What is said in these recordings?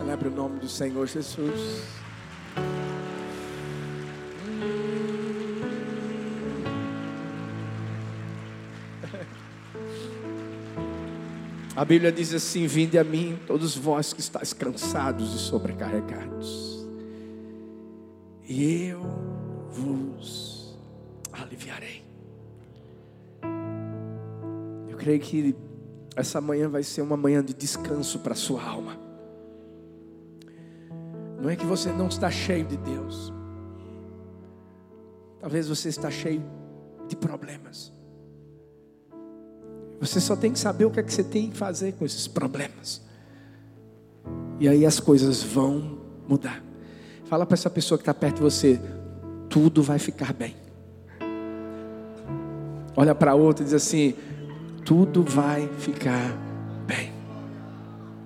Celebre o nome do Senhor Jesus. A Bíblia diz assim: Vinde a mim, todos vós que estáis cansados e sobrecarregados, e eu vos aliviarei. Eu creio que essa manhã vai ser uma manhã de descanso para a sua alma. Não é que você não está cheio de Deus. Talvez você está cheio de problemas. Você só tem que saber o que é que você tem que fazer com esses problemas. E aí as coisas vão mudar. Fala para essa pessoa que está perto de você, tudo vai ficar bem. Olha para outra e diz assim: tudo vai ficar bem.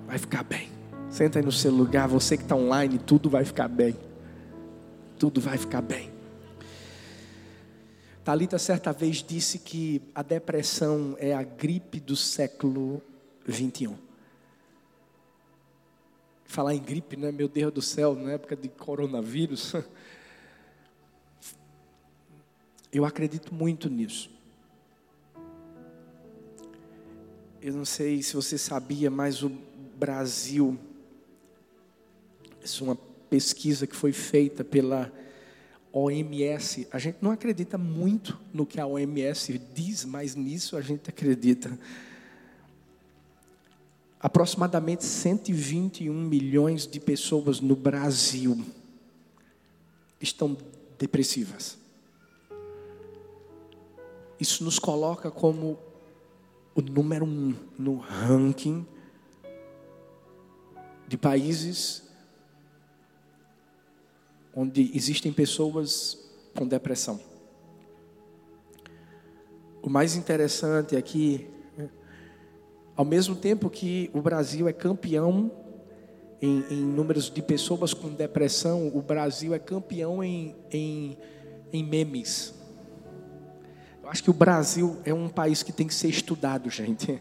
Vai ficar bem. Senta aí no seu lugar, você que está online, tudo vai ficar bem. Tudo vai ficar bem. Talita certa vez disse que a depressão é a gripe do século 21. Falar em gripe, né? Meu Deus do céu, na época de coronavírus. Eu acredito muito nisso. Eu não sei se você sabia, mas o Brasil, é uma pesquisa que foi feita pela OMS. A gente não acredita muito no que a OMS diz, mas nisso a gente acredita. Aproximadamente 121 milhões de pessoas no Brasil estão depressivas. Isso nos coloca como o número um no ranking de países onde existem pessoas com depressão. O mais interessante é ao mesmo tempo que o Brasil é campeão em, em números de pessoas com depressão, o Brasil é campeão em, em, em memes. Eu acho que o Brasil é um país que tem que ser estudado, gente.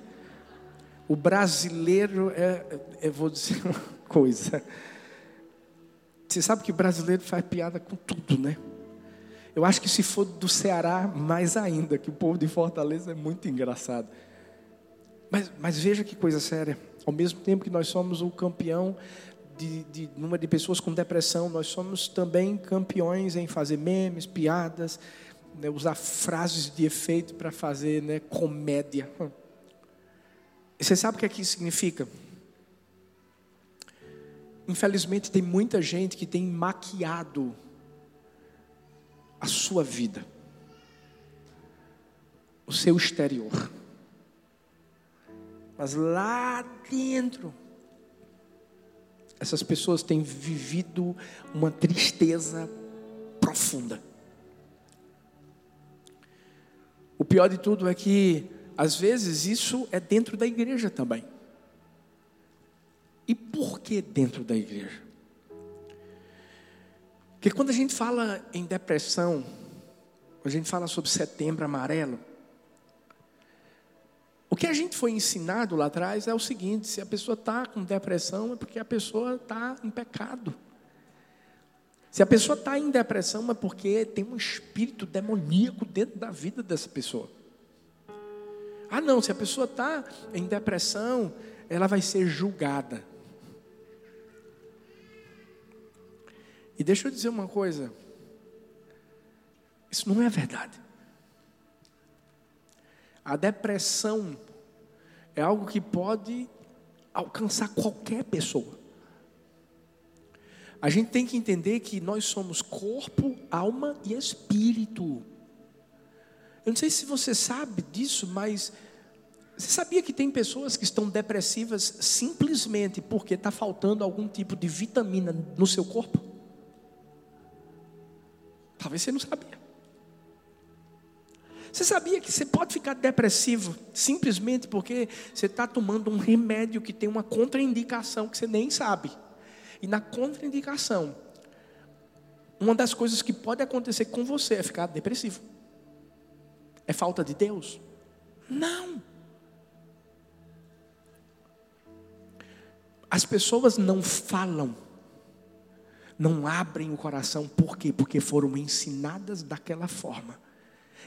O brasileiro é, eu vou dizer uma coisa. Você sabe que o brasileiro faz piada com tudo, né? Eu acho que se for do Ceará, mais ainda, que o povo de Fortaleza é muito engraçado. Mas, mas veja que coisa séria. Ao mesmo tempo que nós somos o campeão de, de número de pessoas com depressão, nós somos também campeões em fazer memes, piadas, né, usar frases de efeito para fazer né, comédia. E você sabe o que, é que isso significa? Infelizmente, tem muita gente que tem maquiado a sua vida, o seu exterior. Mas lá dentro, essas pessoas têm vivido uma tristeza profunda. O pior de tudo é que, às vezes, isso é dentro da igreja também. E por que dentro da igreja? Porque quando a gente fala em depressão, a gente fala sobre setembro amarelo, o que a gente foi ensinado lá atrás é o seguinte: se a pessoa está com depressão, é porque a pessoa está em pecado. Se a pessoa está em depressão, é porque tem um espírito demoníaco dentro da vida dessa pessoa. Ah, não, se a pessoa está em depressão, ela vai ser julgada. E deixa eu dizer uma coisa: isso não é verdade. A depressão é algo que pode alcançar qualquer pessoa. A gente tem que entender que nós somos corpo, alma e espírito. Eu não sei se você sabe disso, mas você sabia que tem pessoas que estão depressivas simplesmente porque está faltando algum tipo de vitamina no seu corpo? Talvez você não sabia. Você sabia que você pode ficar depressivo simplesmente porque você está tomando um remédio que tem uma contraindicação que você nem sabe? E na contraindicação, uma das coisas que pode acontecer com você é ficar depressivo. É falta de Deus? Não. As pessoas não falam, não abrem o coração, por quê? Porque foram ensinadas daquela forma.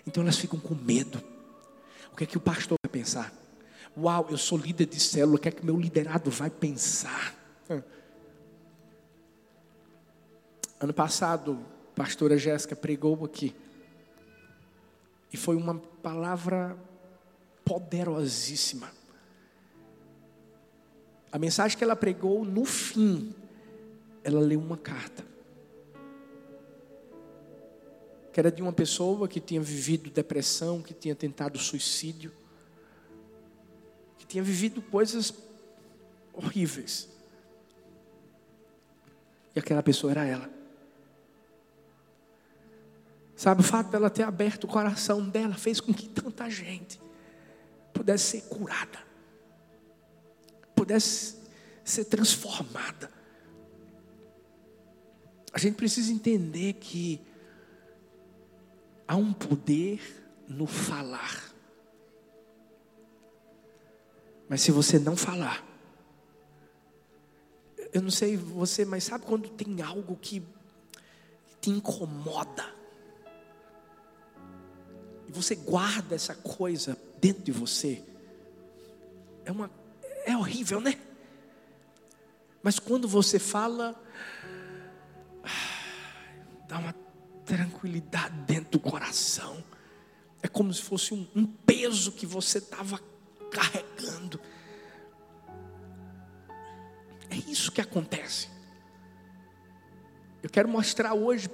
Então elas ficam com medo. O que é que o pastor vai pensar? Uau, eu sou líder de célula, o que é que meu liderado vai pensar? Ano passado, a pastora Jéssica pregou aqui. E foi uma palavra poderosíssima. A mensagem que ela pregou, no fim, ela leu uma carta. Que era de uma pessoa que tinha vivido depressão, que tinha tentado suicídio, que tinha vivido coisas horríveis. E aquela pessoa era ela. Sabe, o fato dela ter aberto o coração dela fez com que tanta gente pudesse ser curada, pudesse ser transformada. A gente precisa entender que há um poder no falar. Mas se você não falar, eu não sei você, mas sabe quando tem algo que te incomoda? e você guarda essa coisa dentro de você, é uma é horrível, né? Mas quando você fala, dá uma tranquilidade dentro do coração. É como se fosse um, um peso que você estava carregando. É isso que acontece. Eu quero mostrar hoje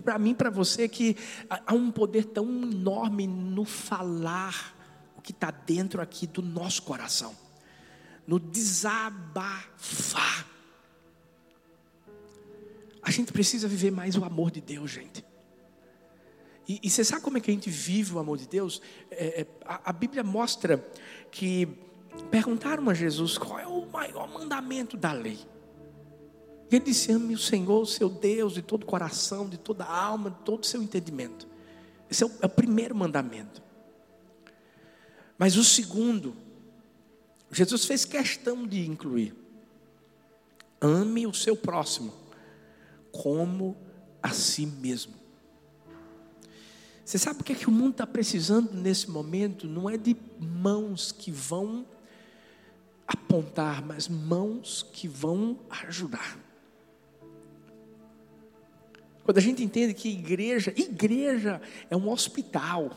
para mim, para você, que há um poder tão enorme no falar o que está dentro aqui do nosso coração, no desabafar. A gente precisa viver mais o amor de Deus, gente. E, e você sabe como é que a gente vive o amor de Deus? É, é, a, a Bíblia mostra que perguntaram a Jesus qual é o maior mandamento da lei. E ele disse: ame o Senhor, o seu Deus, de todo o coração, de toda a alma, de todo o seu entendimento. Esse é o, é o primeiro mandamento. Mas o segundo, Jesus fez questão de incluir: ame o seu próximo como a si mesmo. Você sabe o que, é que o mundo está precisando nesse momento? Não é de mãos que vão apontar, mas mãos que vão ajudar. Quando a gente entende que igreja, igreja é um hospital.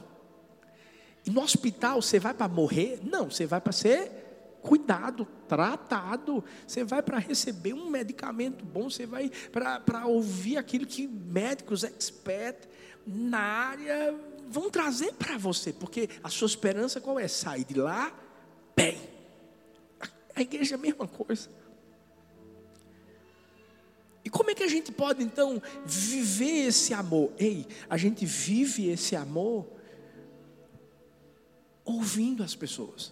E no hospital você vai para morrer? Não, você vai para ser cuidado, tratado. Você vai para receber um medicamento bom, você vai para ouvir aquilo que médicos experts na área vão trazer para você, porque a sua esperança qual é? Sair de lá bem. A igreja é a mesma coisa. E como é que a gente pode então viver esse amor? Ei, a gente vive esse amor ouvindo as pessoas,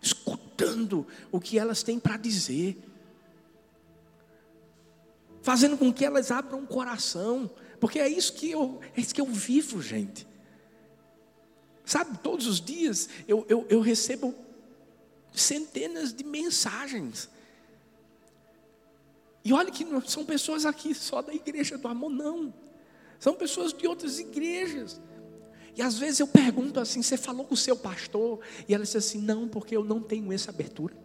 escutando o que elas têm para dizer, fazendo com que elas abram o coração, porque é isso que eu, é isso que eu vivo, gente. Sabe, todos os dias eu, eu, eu recebo centenas de mensagens e olha que não são pessoas aqui só da igreja do amor, não. São pessoas de outras igrejas. E às vezes eu pergunto assim: você falou com o seu pastor? E ela diz assim: não, porque eu não tenho essa abertura.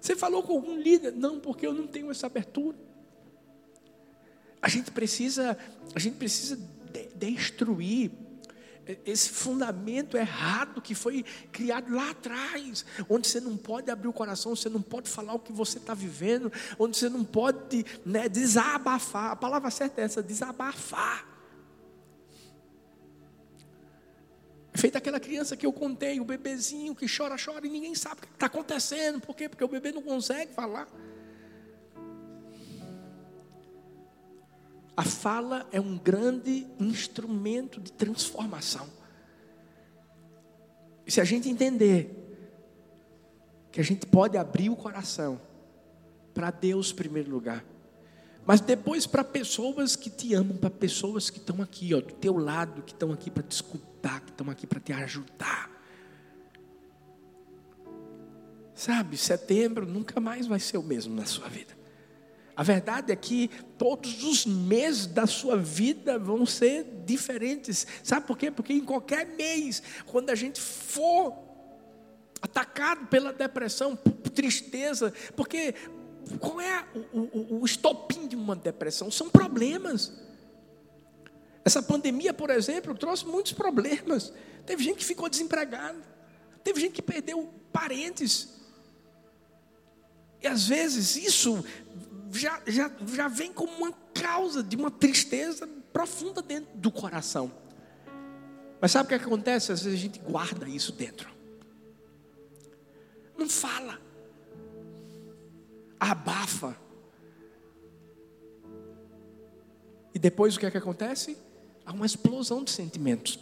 Você falou com algum líder? Não, porque eu não tenho essa abertura. A gente precisa, a gente precisa destruir esse fundamento errado que foi criado lá atrás, onde você não pode abrir o coração, você não pode falar o que você está vivendo, onde você não pode né, desabafar. A palavra certa é essa: desabafar. Feita aquela criança que eu contei, o bebezinho que chora, chora e ninguém sabe o que está acontecendo. Por quê? Porque o bebê não consegue falar. A fala é um grande instrumento de transformação. E se a gente entender que a gente pode abrir o coração para Deus em primeiro lugar, mas depois para pessoas que te amam, para pessoas que estão aqui, ó, do teu lado, que estão aqui para te escutar, que estão aqui para te ajudar. Sabe, setembro nunca mais vai ser o mesmo na sua vida. A verdade é que todos os meses da sua vida vão ser diferentes. Sabe por quê? Porque em qualquer mês, quando a gente for atacado pela depressão, por tristeza, porque qual é o, o, o estopim de uma depressão? São problemas. Essa pandemia, por exemplo, trouxe muitos problemas. Teve gente que ficou desempregada, teve gente que perdeu parentes. E às vezes isso já, já, já vem como uma causa de uma tristeza profunda dentro do coração. Mas sabe o que acontece? Às vezes a gente guarda isso dentro. Não fala. Abafa. E depois o que é que acontece? Há uma explosão de sentimentos.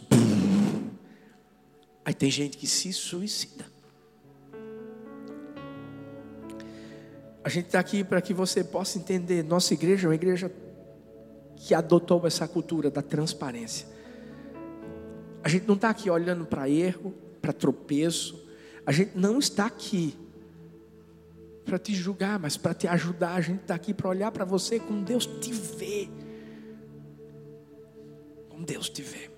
Aí tem gente que se suicida. A gente está aqui para que você possa entender. Nossa igreja é uma igreja que adotou essa cultura da transparência. A gente não está aqui olhando para erro, para tropeço. A gente não está aqui para te julgar, mas para te ajudar. A gente está aqui para olhar para você como Deus te vê. Como Deus te vê.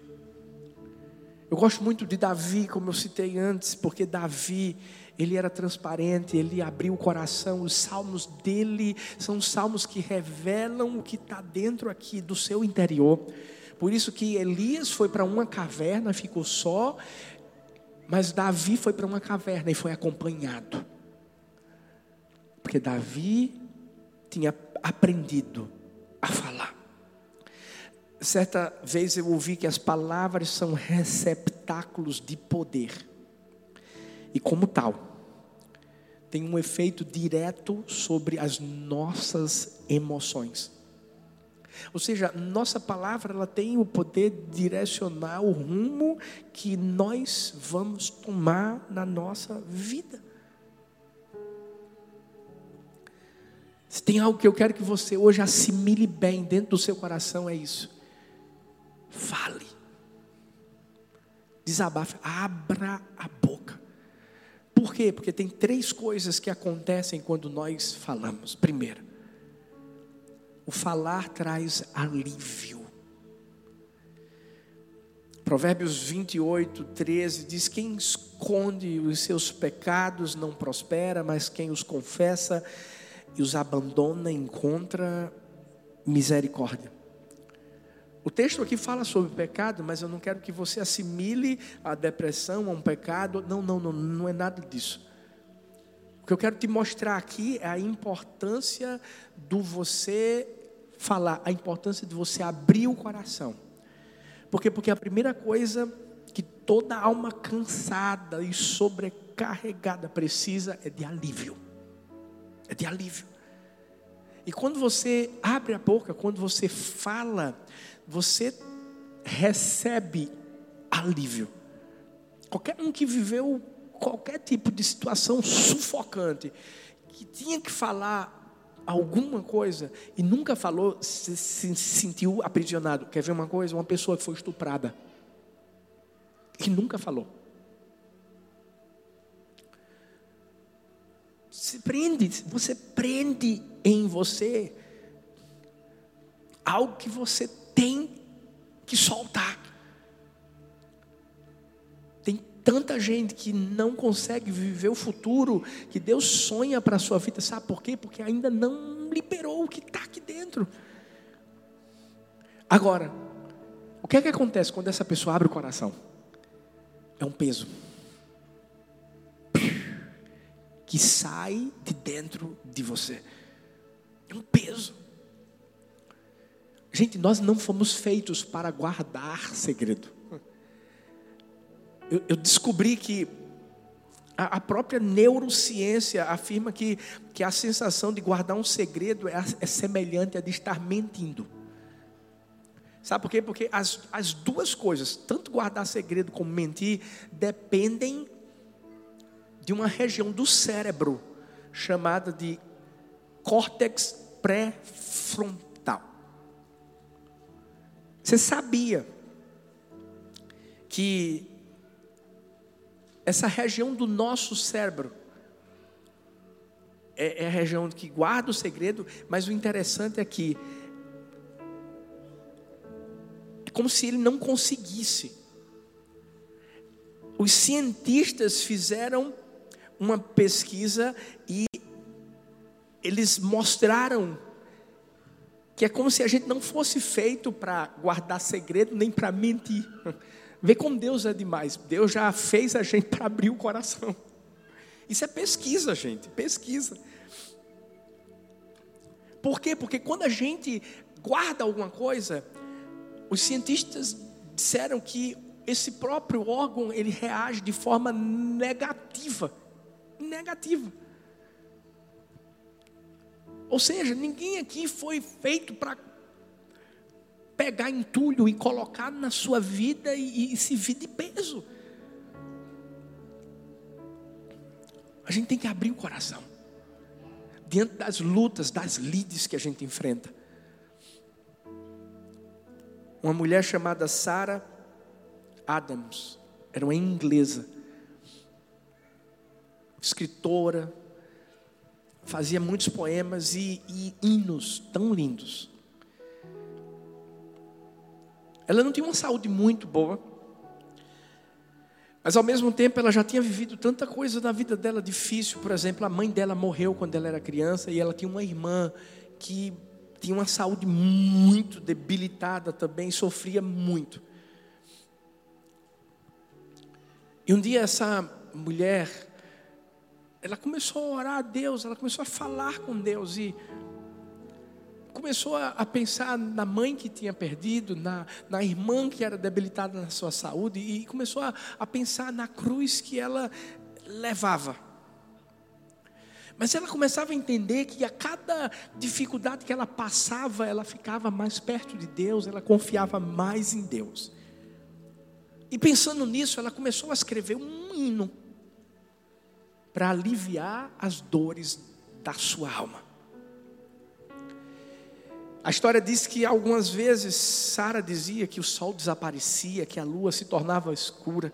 Eu gosto muito de Davi, como eu citei antes, porque Davi ele era transparente, ele abriu o coração. Os salmos dele são salmos que revelam o que está dentro aqui do seu interior. Por isso que Elias foi para uma caverna, ficou só, mas Davi foi para uma caverna e foi acompanhado. Porque Davi tinha aprendido a falar. Certa vez eu ouvi que as palavras são receptáculos de poder e, como tal, tem um efeito direto sobre as nossas emoções. Ou seja, nossa palavra ela tem o poder de direcionar o rumo que nós vamos tomar na nossa vida. Se tem algo que eu quero que você hoje assimile bem dentro do seu coração, é isso. Fale. Desabafe, abra a boca. Por quê? Porque tem três coisas que acontecem quando nós falamos. Primeiro, o falar traz alívio. Provérbios 28, 13 diz: Quem esconde os seus pecados não prospera, mas quem os confessa e os abandona encontra misericórdia. O texto aqui fala sobre pecado, mas eu não quero que você assimile a depressão a um pecado. Não, não, não, não é nada disso. O que eu quero te mostrar aqui é a importância do você falar, a importância de você abrir o coração. Por quê? Porque a primeira coisa que toda alma cansada e sobrecarregada precisa é de alívio. É de alívio. E quando você abre a boca, quando você fala, você recebe alívio. Qualquer um que viveu qualquer tipo de situação sufocante, que tinha que falar alguma coisa e nunca falou, se, se sentiu aprisionado. Quer ver uma coisa? Uma pessoa que foi estuprada e nunca falou. Se prende, você prende em você algo que você tem que soltar. Tem tanta gente que não consegue viver o futuro que Deus sonha para a sua vida, sabe por quê? Porque ainda não liberou o que está aqui dentro. Agora, o que é que acontece quando essa pessoa abre o coração? É um peso que sai de dentro de você. É um peso. Gente, nós não fomos feitos para guardar segredo. Eu, eu descobri que a, a, própria neurociência afirma que, que a sensação de guardar um segredo é, é semelhante a de estar mentindo. Sabe por quê? Porque as, as duas coisas, tanto guardar segredo como mentir, dependem de uma região do cérebro chamada de córtex pré-frontal. Você sabia que essa região do nosso cérebro é, é a região que guarda o segredo, mas o interessante é que é como se ele não conseguisse. Os cientistas fizeram uma pesquisa e eles mostraram que é como se a gente não fosse feito para guardar segredo nem para mentir. Vê como Deus é demais. Deus já fez a gente para abrir o coração. Isso é pesquisa, gente, pesquisa. Por quê? Porque quando a gente guarda alguma coisa, os cientistas disseram que esse próprio órgão ele reage de forma negativa. Negativa. Ou seja, ninguém aqui foi feito para pegar entulho e colocar na sua vida e, e se vir de peso. A gente tem que abrir o coração. Diante das lutas, das lides que a gente enfrenta. Uma mulher chamada Sarah Adams, era uma inglesa, escritora, fazia muitos poemas e, e hinos tão lindos. Ela não tinha uma saúde muito boa, mas ao mesmo tempo ela já tinha vivido tanta coisa na vida dela difícil. Por exemplo, a mãe dela morreu quando ela era criança e ela tinha uma irmã que tinha uma saúde muito debilitada também, sofria muito. E um dia essa mulher, ela começou a orar a Deus, ela começou a falar com Deus e começou a, a, pensar na mãe que tinha perdido, na, na irmã que era debilitada na sua saúde, e começou a, a pensar na cruz que ela levava. Mas ela começava a entender que a cada dificuldade que ela passava, ela ficava mais perto de Deus, ela confiava mais em Deus. E pensando nisso, ela começou a escrever um hino para aliviar as dores da sua alma. A história diz que algumas vezes Sara dizia que o sol desaparecia, que a lua se tornava escura.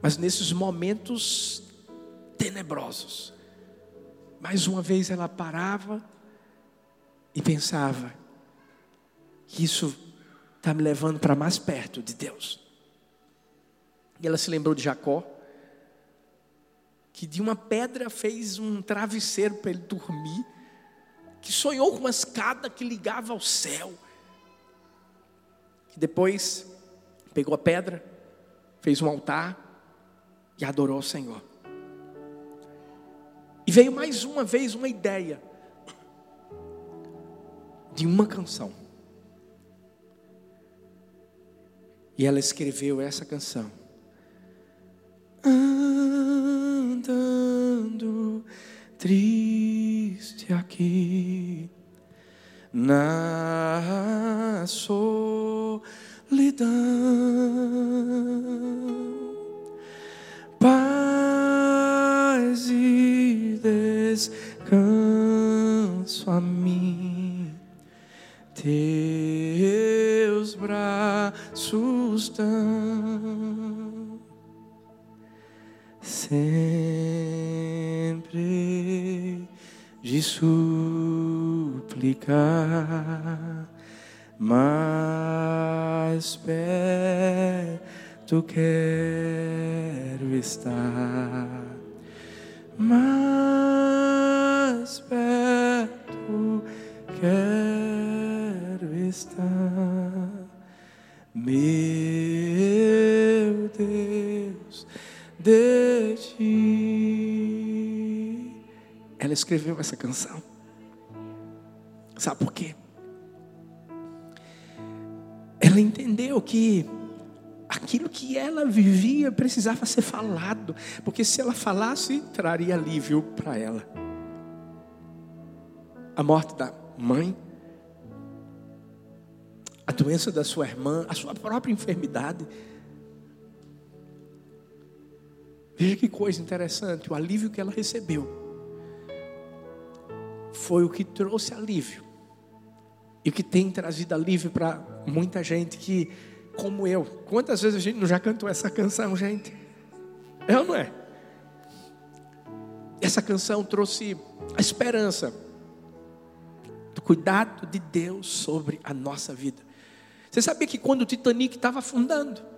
Mas nesses momentos tenebrosos, mais uma vez ela parava e pensava: isso está me levando para mais perto de Deus. E ela se lembrou de Jacó, que de uma pedra fez um travesseiro para ele dormir que sonhou com uma escada que ligava ao céu. Que depois pegou a pedra, fez um altar e adorou o Senhor. E veio mais uma vez uma ideia de uma canção. E ela escreveu essa canção. Andando triste aqui na solidão. Paz e descanso a mim, teus braços dão. Sempre de suplicar, mais perto quero estar, mais perto quero estar, meu Deus, de ti ela escreveu essa canção. Sabe por quê? Ela entendeu que aquilo que ela vivia precisava ser falado, porque se ela falasse, traria alívio para ela. A morte da mãe, a doença da sua irmã, a sua própria enfermidade. Veja que coisa interessante, o alívio que ela recebeu foi o que trouxe alívio. E o que tem trazido alívio para muita gente que, como eu, quantas vezes a gente não já cantou essa canção, gente? É ou não é? essa canção trouxe a esperança do cuidado de Deus sobre a nossa vida. Você sabia que quando o Titanic estava afundando,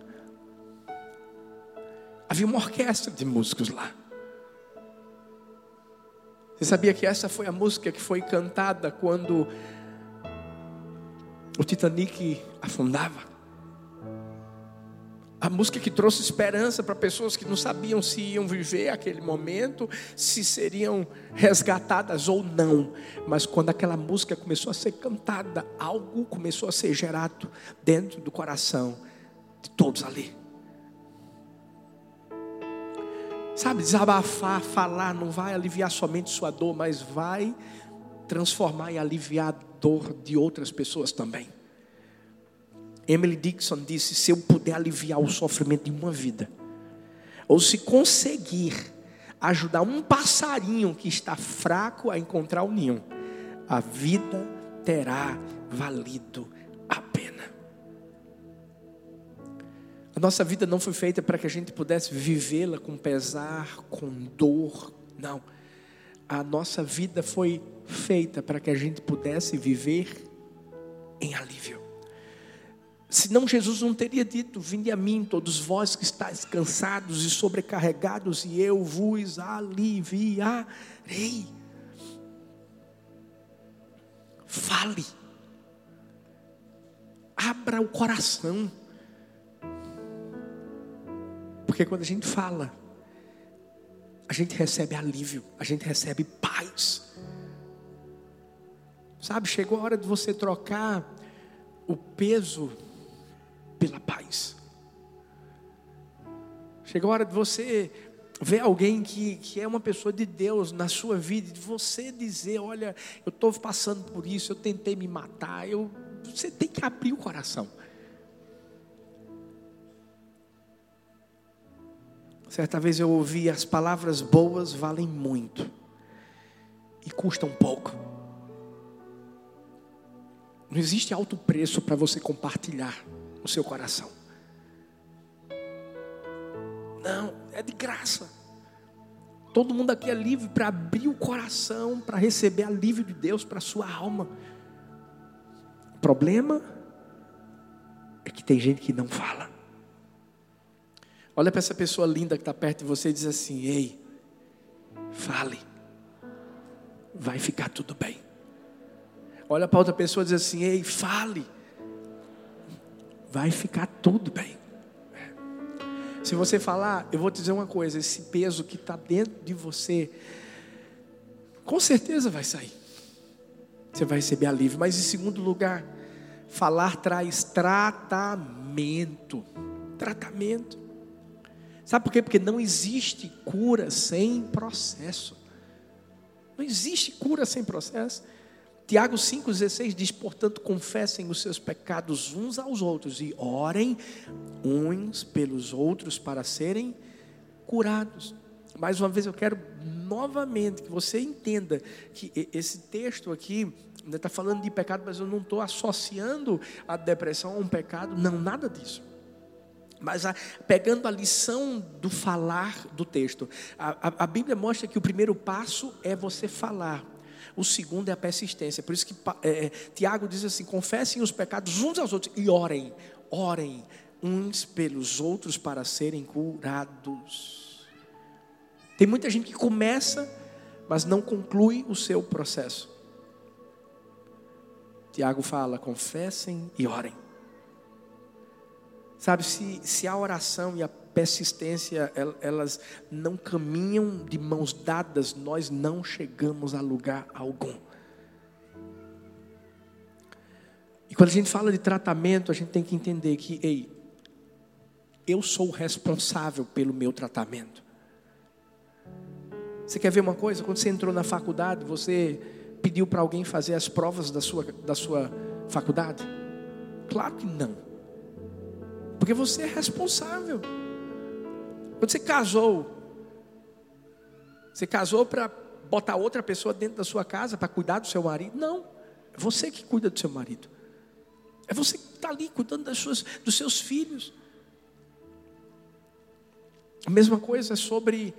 havia uma orquestra de músicos lá. Você sabia que essa foi a música que foi cantada quando o Titanic afundava? A música que trouxe esperança para pessoas que não sabiam se iam viver aquele momento, se seriam resgatadas ou não. Mas quando aquela música começou a ser cantada, algo começou a ser gerado dentro do coração de todos ali. Sabe, desabafar, falar, não vai aliviar somente sua dor, mas vai transformar e aliviar a dor de outras pessoas também. Emily Dixon disse: se eu puder aliviar o sofrimento de uma vida, ou se conseguir ajudar um passarinho que está fraco a encontrar o ninho, a vida terá valido A nossa vida não foi feita para que a gente pudesse vivê-la com pesar, com dor, não. A nossa vida foi feita para que a gente pudesse viver em alívio. Senão Jesus não teria dito: Vinde a mim, todos vós que estáis cansados e sobrecarregados, e eu vos aliviarei. Fale, abra o coração, porque quando a gente fala, a gente recebe alívio, a gente recebe paz. Sabe, chegou a hora de você trocar o peso pela paz. Chegou a hora de você ver alguém que, que é uma pessoa de Deus na sua vida, de você dizer: Olha, eu estou passando por isso, eu tentei me matar. Eu, você tem que abrir o coração. Certa vez eu ouvi: As palavras boas valem muito e custam pouco. Não existe alto preço para você compartilhar o seu coração. Não, é de graça. Todo mundo aqui é livre para abrir o coração, para receber alívio de Deus para a sua alma. O problema é que tem gente que não fala. Olha para essa pessoa linda que está perto de você e diz assim: Ei, fale, vai ficar tudo bem. Olha para outra pessoa e diz assim: Ei, fale, vai ficar tudo bem. Se você falar, eu vou te dizer uma coisa: esse peso que está dentro de você, com certeza vai sair. Você vai receber alívio. Mas em segundo lugar, falar traz tratamento. Tratamento. Sabe por quê? Porque não existe cura sem processo. Não existe cura sem processo. Tiago 5,16 diz: portanto, confessem os seus pecados uns aos outros e orem uns pelos outros para serem curados. Mais uma vez, eu quero novamente que você entenda que esse texto aqui está falando de pecado, mas eu não estou associando a depressão a um pecado, não, nada disso. Mas a, pegando a lição do falar do texto, a, a, a Bíblia mostra que o primeiro passo é você falar. O segundo é a persistência. Por isso que é, é, Tiago diz assim: confessem os pecados uns aos outros e orem, orem uns pelos outros para serem curados. Tem muita gente que começa, mas não conclui o seu processo. Tiago fala: confessem e orem. Sabe, se, se a oração e a persistência, elas não caminham de mãos dadas, nós não chegamos a lugar algum. E quando a gente fala de tratamento, a gente tem que entender que, ei, eu sou responsável pelo meu tratamento. Você quer ver uma coisa? Quando você entrou na faculdade, você pediu para alguém fazer as provas da sua, da sua faculdade? Claro que não. Porque você é responsável. Quando você casou, você casou para botar outra pessoa dentro da sua casa para cuidar do seu marido? Não, é você que cuida do seu marido. É você que está ali cuidando das suas, dos seus filhos. A mesma coisa sobre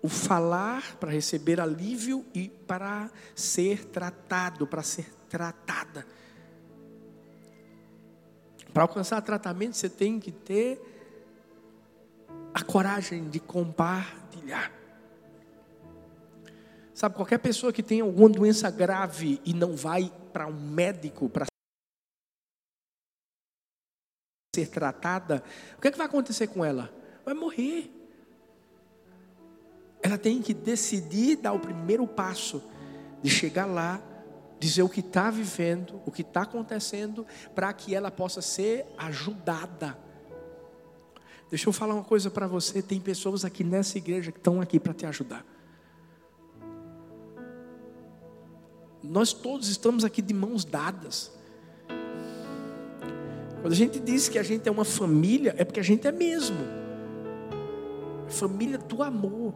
o falar, para receber alívio e para ser tratado, para ser tratada. Para alcançar tratamento, você tem que ter a coragem de compartilhar. Sabe, qualquer pessoa que tem alguma doença grave e não vai para um médico para ser tratada, o que, é que vai acontecer com ela? Vai morrer. Ela tem que decidir dar o primeiro passo de chegar lá, dizer o que está vivendo, o que está acontecendo, para que ela possa ser ajudada. Deixa eu falar uma coisa para você: tem pessoas aqui nessa igreja que estão aqui para te ajudar. Nós todos estamos aqui de mãos dadas. Quando a gente diz que a gente é uma família, é porque a gente é mesmo. Família do amor.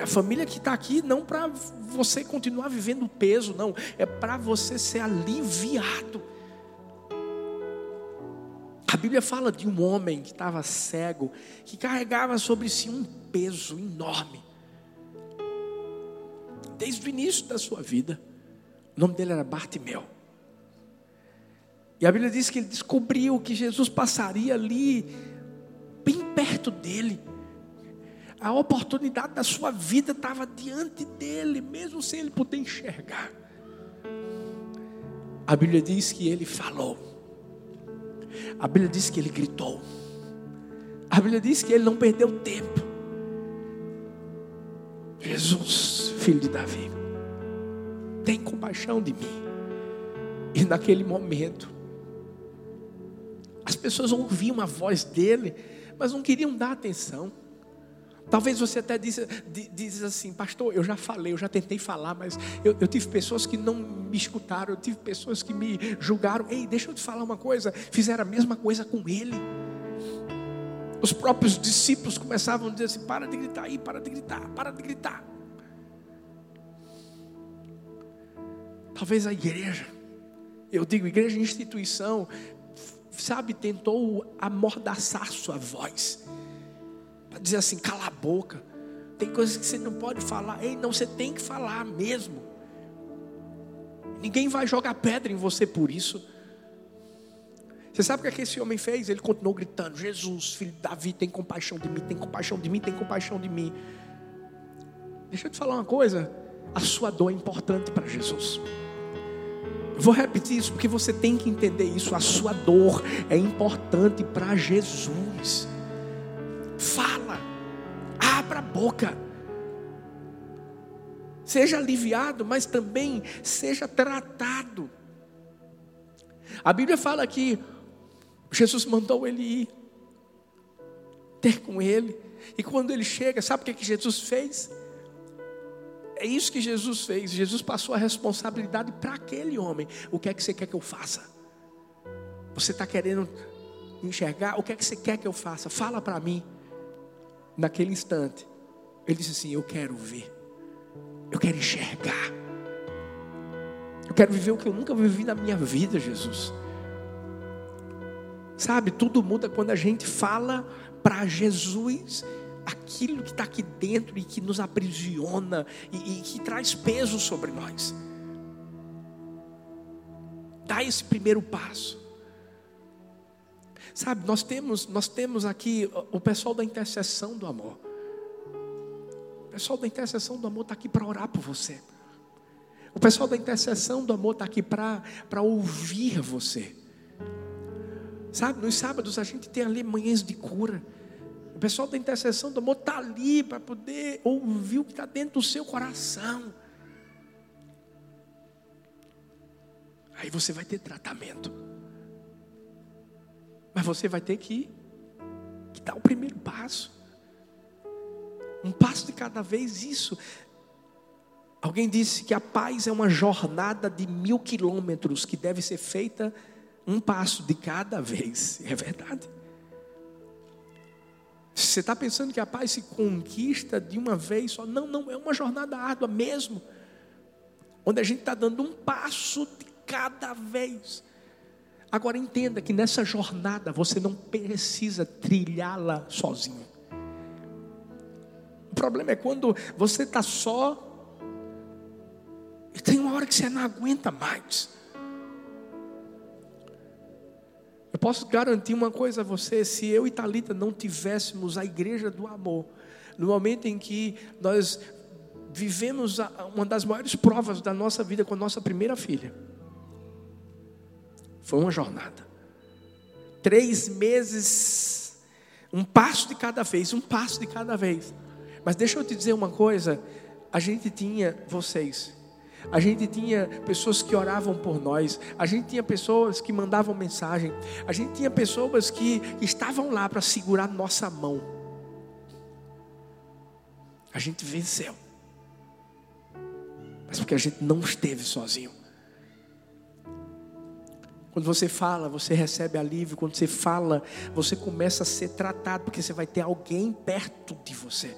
A família que está aqui não para você continuar vivendo peso, não. É para você ser aliviado. A Bíblia fala de um homem que estava cego, que carregava sobre si um peso enorme. Desde o início da sua vida. O nome dele era Bartimeu. E a Bíblia diz que ele descobriu que Jesus passaria ali, bem perto dele. A oportunidade da sua vida estava diante dele, mesmo sem ele poder enxergar. A Bíblia diz que ele falou. A Bíblia diz que ele gritou. A Bíblia diz que ele não perdeu tempo. Jesus, filho de Davi, tem compaixão de mim. E naquele momento, as pessoas ouviam a voz dele, mas não queriam dar atenção. Talvez você até diz, diz assim, pastor, eu já falei, eu já tentei falar, mas eu, eu, tive pessoas que não me escutaram, eu tive pessoas que me julgaram. Ei, deixa eu te falar uma coisa, fizeram a mesma coisa com ele. Os próprios discípulos começavam a dizer assim: para de gritar aí, para de gritar, para de gritar. Talvez a igreja, eu digo igreja instituição, sabe, tentou amordaçar sua voz para dizer assim: cala a boca. Tem coisas que você não pode falar. Ei, não, você tem que falar mesmo. Ninguém vai jogar pedra em você por isso. Você sabe o que, é que esse homem fez? Ele continuou gritando: Jesus, filho de Davi, tem compaixão de mim, tem compaixão de mim, tem compaixão de mim. Deixa eu te falar uma coisa: a sua dor é importante para Jesus. Vou repetir isso porque você tem que entender isso. A sua dor é importante para Jesus. Fala, abra a boca. Seja aliviado, mas também seja tratado. A Bíblia fala que Jesus mandou ele ir, ter com ele. E quando ele chega, sabe o que, que Jesus fez? É isso que Jesus fez. Jesus passou a responsabilidade para aquele homem. O que é que você quer que eu faça? Você está querendo enxergar? O que é que você quer que eu faça? Fala para mim naquele instante, ele disse assim: Eu quero ver, eu quero enxergar, eu quero viver o que eu nunca vivi na minha vida, Jesus. Sabe, tudo muda quando a gente fala para Jesus aquilo que está aqui dentro e que nos aprisiona e, e que traz peso sobre nós. Dá esse primeiro passo. Sabe, nós temos, nós temos aqui o pessoal da intercessão do amor. O pessoal da intercessão do amor está aqui para orar por você. O pessoal da intercessão do amor está aqui para ouvir você. Sabe, nos sábados a gente tem ali manhãs de cura. O pessoal da intercessão do amor está ali para poder ouvir o que está dentro do seu coração. Aí você vai ter tratamento. Mas você vai ter que, que dar o primeiro passo. Um passo de cada vez, isso. Alguém disse que a paz é uma jornada de mil quilômetros que deve ser feita um passo de cada vez. É verdade. Você está pensando que a paz se conquista de uma vez só? Não, não, é uma jornada árdua mesmo. Onde a gente está dando um passo de cada vez. Agora entenda que nessa jornada você não precisa trilhá-la sozinho. problema é quando você está só e tem uma hora que você não aguenta mais. Eu posso garantir uma coisa a você: se eu e Talita não tivéssemos a igreja do amor, no momento em que nós vivemos uma das maiores provas da nossa vida com a nossa primeira filha, foi uma jornada. Três meses, um passo de cada vez, um passo de cada vez. Mas deixa eu te dizer uma coisa: a gente tinha vocês a gente tinha pessoas que oravam por nós, a gente tinha pessoas que mandavam mensagem, a gente tinha pessoas que estavam lá para segurar nossa mão. A gente venceu, mas porque a gente não esteve sozinho. Quando você fala, você recebe alívio. Quando você fala, você começa a ser tratado, porque você vai ter alguém perto de você.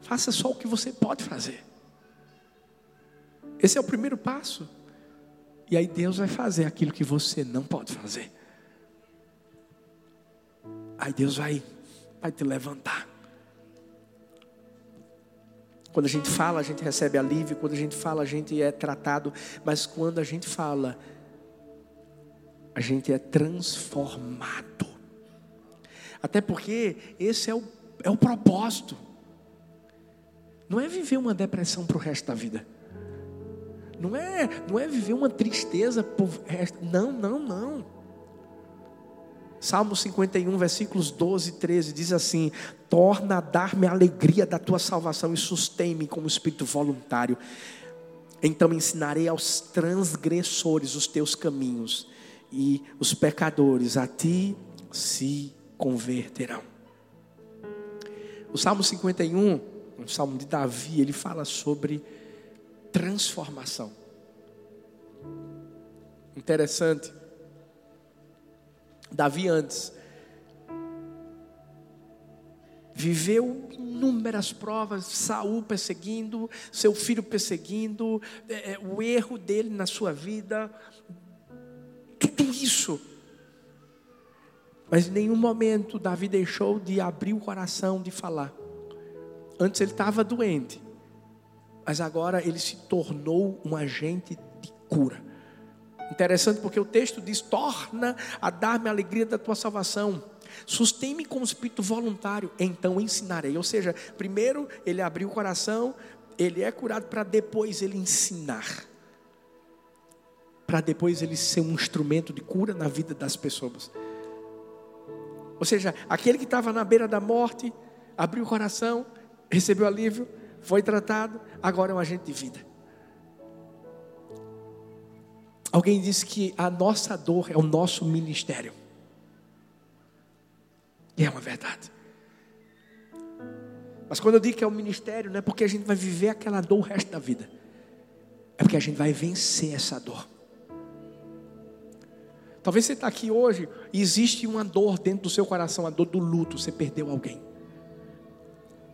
Faça só o que você pode fazer. Esse é o primeiro passo. E aí Deus vai fazer aquilo que você não pode fazer. Aí Deus vai, vai te levantar. Quando a gente fala, a gente recebe alívio. Quando a gente fala, a gente é tratado. Mas quando a gente fala, a gente é transformado. Até porque esse é o, é o propósito. Não é viver uma depressão para o resto da vida. Não é, não é viver uma tristeza resto. Não, não, não. Salmo 51, versículos 12 e 13 diz assim: Torna a dar-me a alegria da tua salvação e sustém-me como espírito voluntário. Então ensinarei aos transgressores os teus caminhos, e os pecadores a ti se converterão. O Salmo 51 um salmo de Davi, ele fala sobre transformação. Interessante. Davi antes viveu inúmeras provas, Saul perseguindo, seu filho perseguindo, é, é, o erro dele na sua vida, tudo isso. Mas em nenhum momento Davi deixou de abrir o coração, de falar. Antes ele estava doente, mas agora ele se tornou um agente de cura. Interessante porque o texto diz: torna a dar-me a alegria da tua salvação. Sustém-me com o espírito voluntário, então ensinarei. Ou seja, primeiro ele abriu o coração, ele é curado para depois ele ensinar. Para depois ele ser um instrumento de cura na vida das pessoas. Ou seja, aquele que estava na beira da morte, abriu o coração, recebeu alívio, foi tratado, agora é um agente de vida. Alguém disse que a nossa dor é o nosso ministério. E é uma verdade. Mas quando eu digo que é o um ministério, não é porque a gente vai viver aquela dor o resto da vida. É porque a gente vai vencer essa dor. Talvez você está aqui hoje e existe uma dor dentro do seu coração, a dor do luto, você perdeu alguém.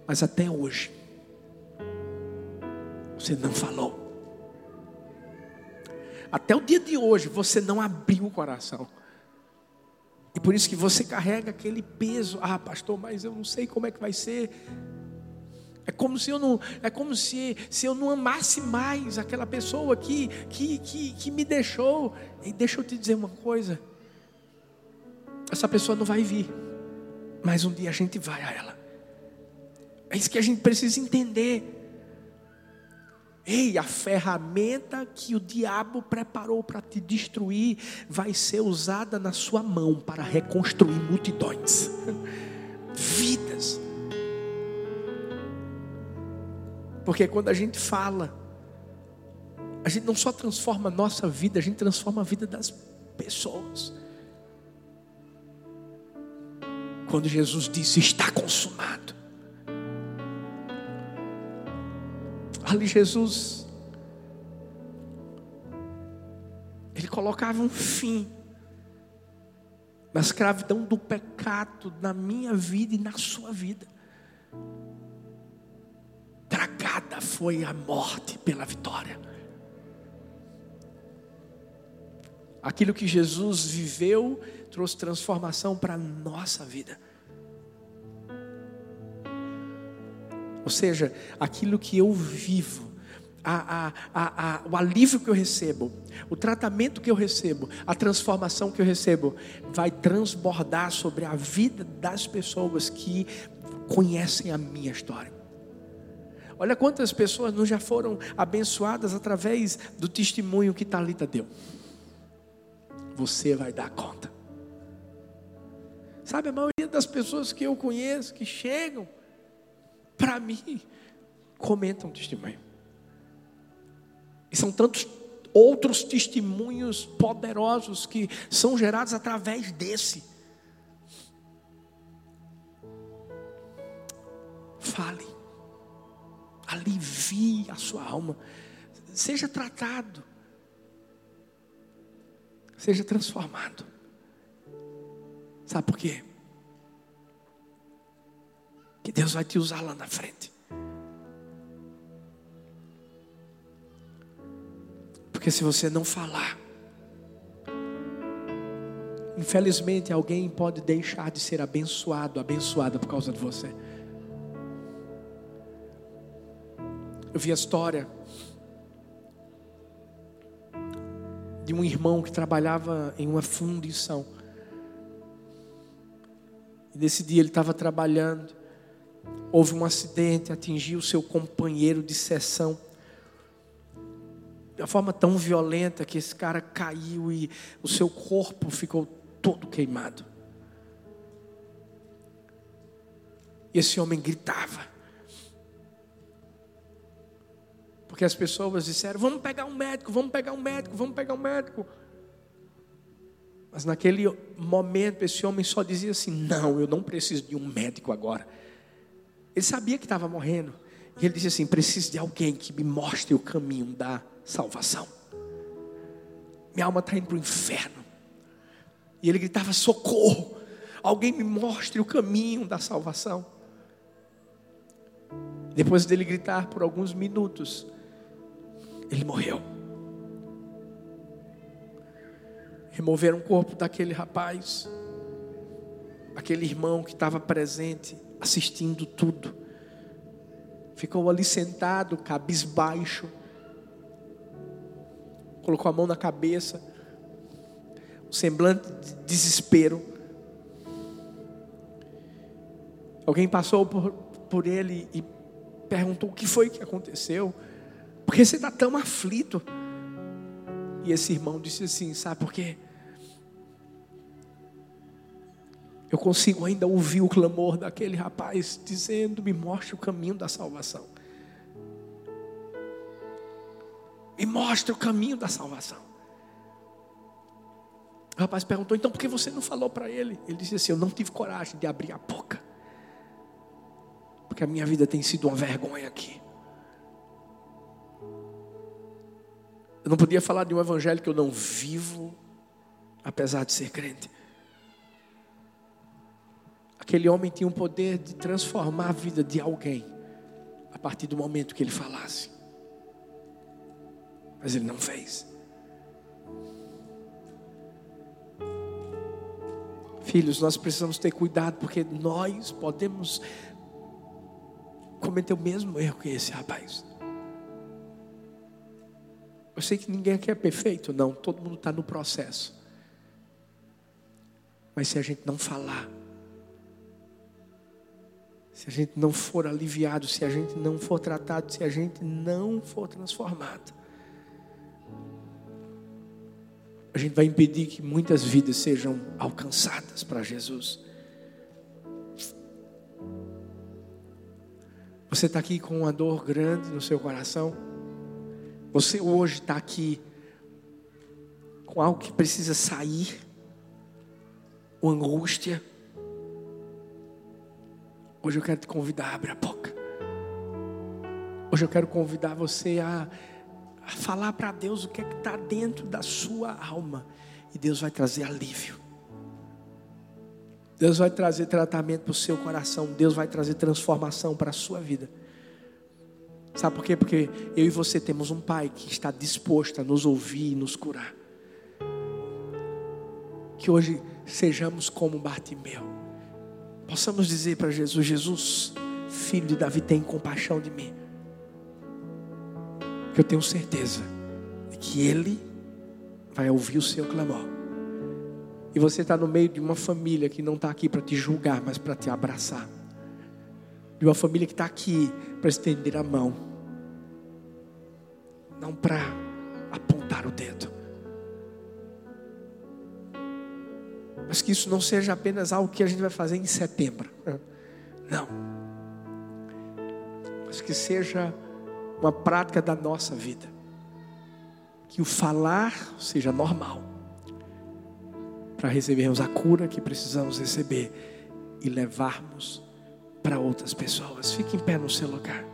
Mas até hoje, você não falou. Até o dia de hoje, você não abriu o coração. E por isso que você carrega aquele peso. Ah, pastor, mas eu não sei como é que vai ser. É como se eu não, é como se, se eu não amasse mais aquela pessoa que, que, que, que me deixou. E deixa eu te dizer uma coisa. Essa pessoa não vai vir. Mas um dia a gente vai a ela. É isso que a gente precisa entender. Ei, a ferramenta que o diabo preparou para te destruir vai ser usada na sua mão para reconstruir multidões, vidas. Porque quando a gente fala, a gente não só transforma a nossa vida, a gente transforma a vida das pessoas. Quando Jesus disse: Está consumado. Ali Jesus, ele colocava um fim na escravidão do pecado na minha vida e na sua vida. Tragada foi a morte pela vitória. Aquilo que Jesus viveu trouxe transformação para a nossa vida. Ou seja, aquilo que eu vivo, a, a, a, o alívio que eu recebo, o tratamento que eu recebo, a transformação que eu recebo, vai transbordar sobre a vida das pessoas que conhecem a minha história. Olha quantas pessoas não já foram abençoadas através do testemunho que Talita deu. Você vai dar conta. Sabe, a maioria das pessoas que eu conheço que chegam para mim comentam testemunho. E são tantos outros testemunhos poderosos que são gerados através desse. Fale, alivie a sua alma, seja tratado, seja transformado. Sabe por quê? Que Deus vai te usar lá na frente. Porque se você não falar, infelizmente alguém pode deixar de ser abençoado, abençoada por causa de você. Eu vi a história de um irmão que trabalhava em uma fundição. E nesse dia ele estava trabalhando, houve um acidente, atingiu seu companheiro de sessão de uma forma tão violenta que esse cara caiu e o seu corpo ficou todo queimado. E esse homem gritava. Porque as pessoas disseram: Vamos pegar um médico, vamos pegar um médico, vamos pegar um médico. Mas naquele momento, esse homem só dizia assim: Não, eu não preciso de um médico agora. Ele sabia que estava morrendo. E ele disse assim: Preciso de alguém que me mostre o caminho da salvação. Minha alma está indo para o inferno. E ele gritava: socorro! Alguém me mostre o caminho da salvação. Depois dele gritar por alguns minutos, ele morreu. Removeram o corpo daquele rapaz, aquele irmão que estava presente, assistindo tudo. Ficou ali sentado, cabisbaixo, colocou a mão na cabeça, um semblante de desespero. Alguém passou por, por ele e perguntou o que foi que aconteceu, porque você está tão aflito. E esse irmão disse assim: Sabe por quê? Eu consigo ainda ouvir o clamor daquele rapaz dizendo: Me mostre o caminho da salvação. Me mostra o caminho da salvação. O rapaz perguntou: então por que você não falou para ele? Ele disse assim: eu não tive coragem de abrir a boca, porque a minha vida tem sido uma vergonha aqui. Eu não podia falar de um evangelho que eu não vivo, apesar de ser crente. Aquele homem tinha o poder de transformar a vida de alguém a partir do momento que ele falasse mas ele não fez. Filhos, nós precisamos ter cuidado, porque nós podemos cometer o mesmo erro que esse rapaz. Eu sei que ninguém aqui é perfeito, não, todo mundo está no processo. Mas se a gente não falar, se a gente não for aliviado, se a gente não for tratado, se a gente não for transformado, a gente vai impedir que muitas vidas sejam alcançadas para Jesus. Você está aqui com uma dor grande no seu coração. Você hoje está aqui com algo que precisa sair, uma angústia. Hoje eu quero te convidar a abrir a boca. Hoje eu quero convidar você a a falar para Deus o que é que está dentro da sua alma. E Deus vai trazer alívio. Deus vai trazer tratamento para o seu coração. Deus vai trazer transformação para a sua vida. Sabe por quê? Porque eu e você temos um Pai que está disposto a nos ouvir e nos curar. Que hoje sejamos como Bartimeu. Possamos dizer para Jesus: Jesus, Filho de Davi, tem compaixão de mim. Porque eu tenho certeza de que Ele vai ouvir o seu clamor. E você está no meio de uma família que não está aqui para te julgar, mas para te abraçar. De uma família que está aqui para estender a mão, não para apontar o dedo. Mas que isso não seja apenas algo que a gente vai fazer em setembro. Não. Mas que seja uma prática da nossa vida. Que o falar seja normal. Para recebermos a cura que precisamos receber e levarmos para outras pessoas. Fique em pé no seu lugar.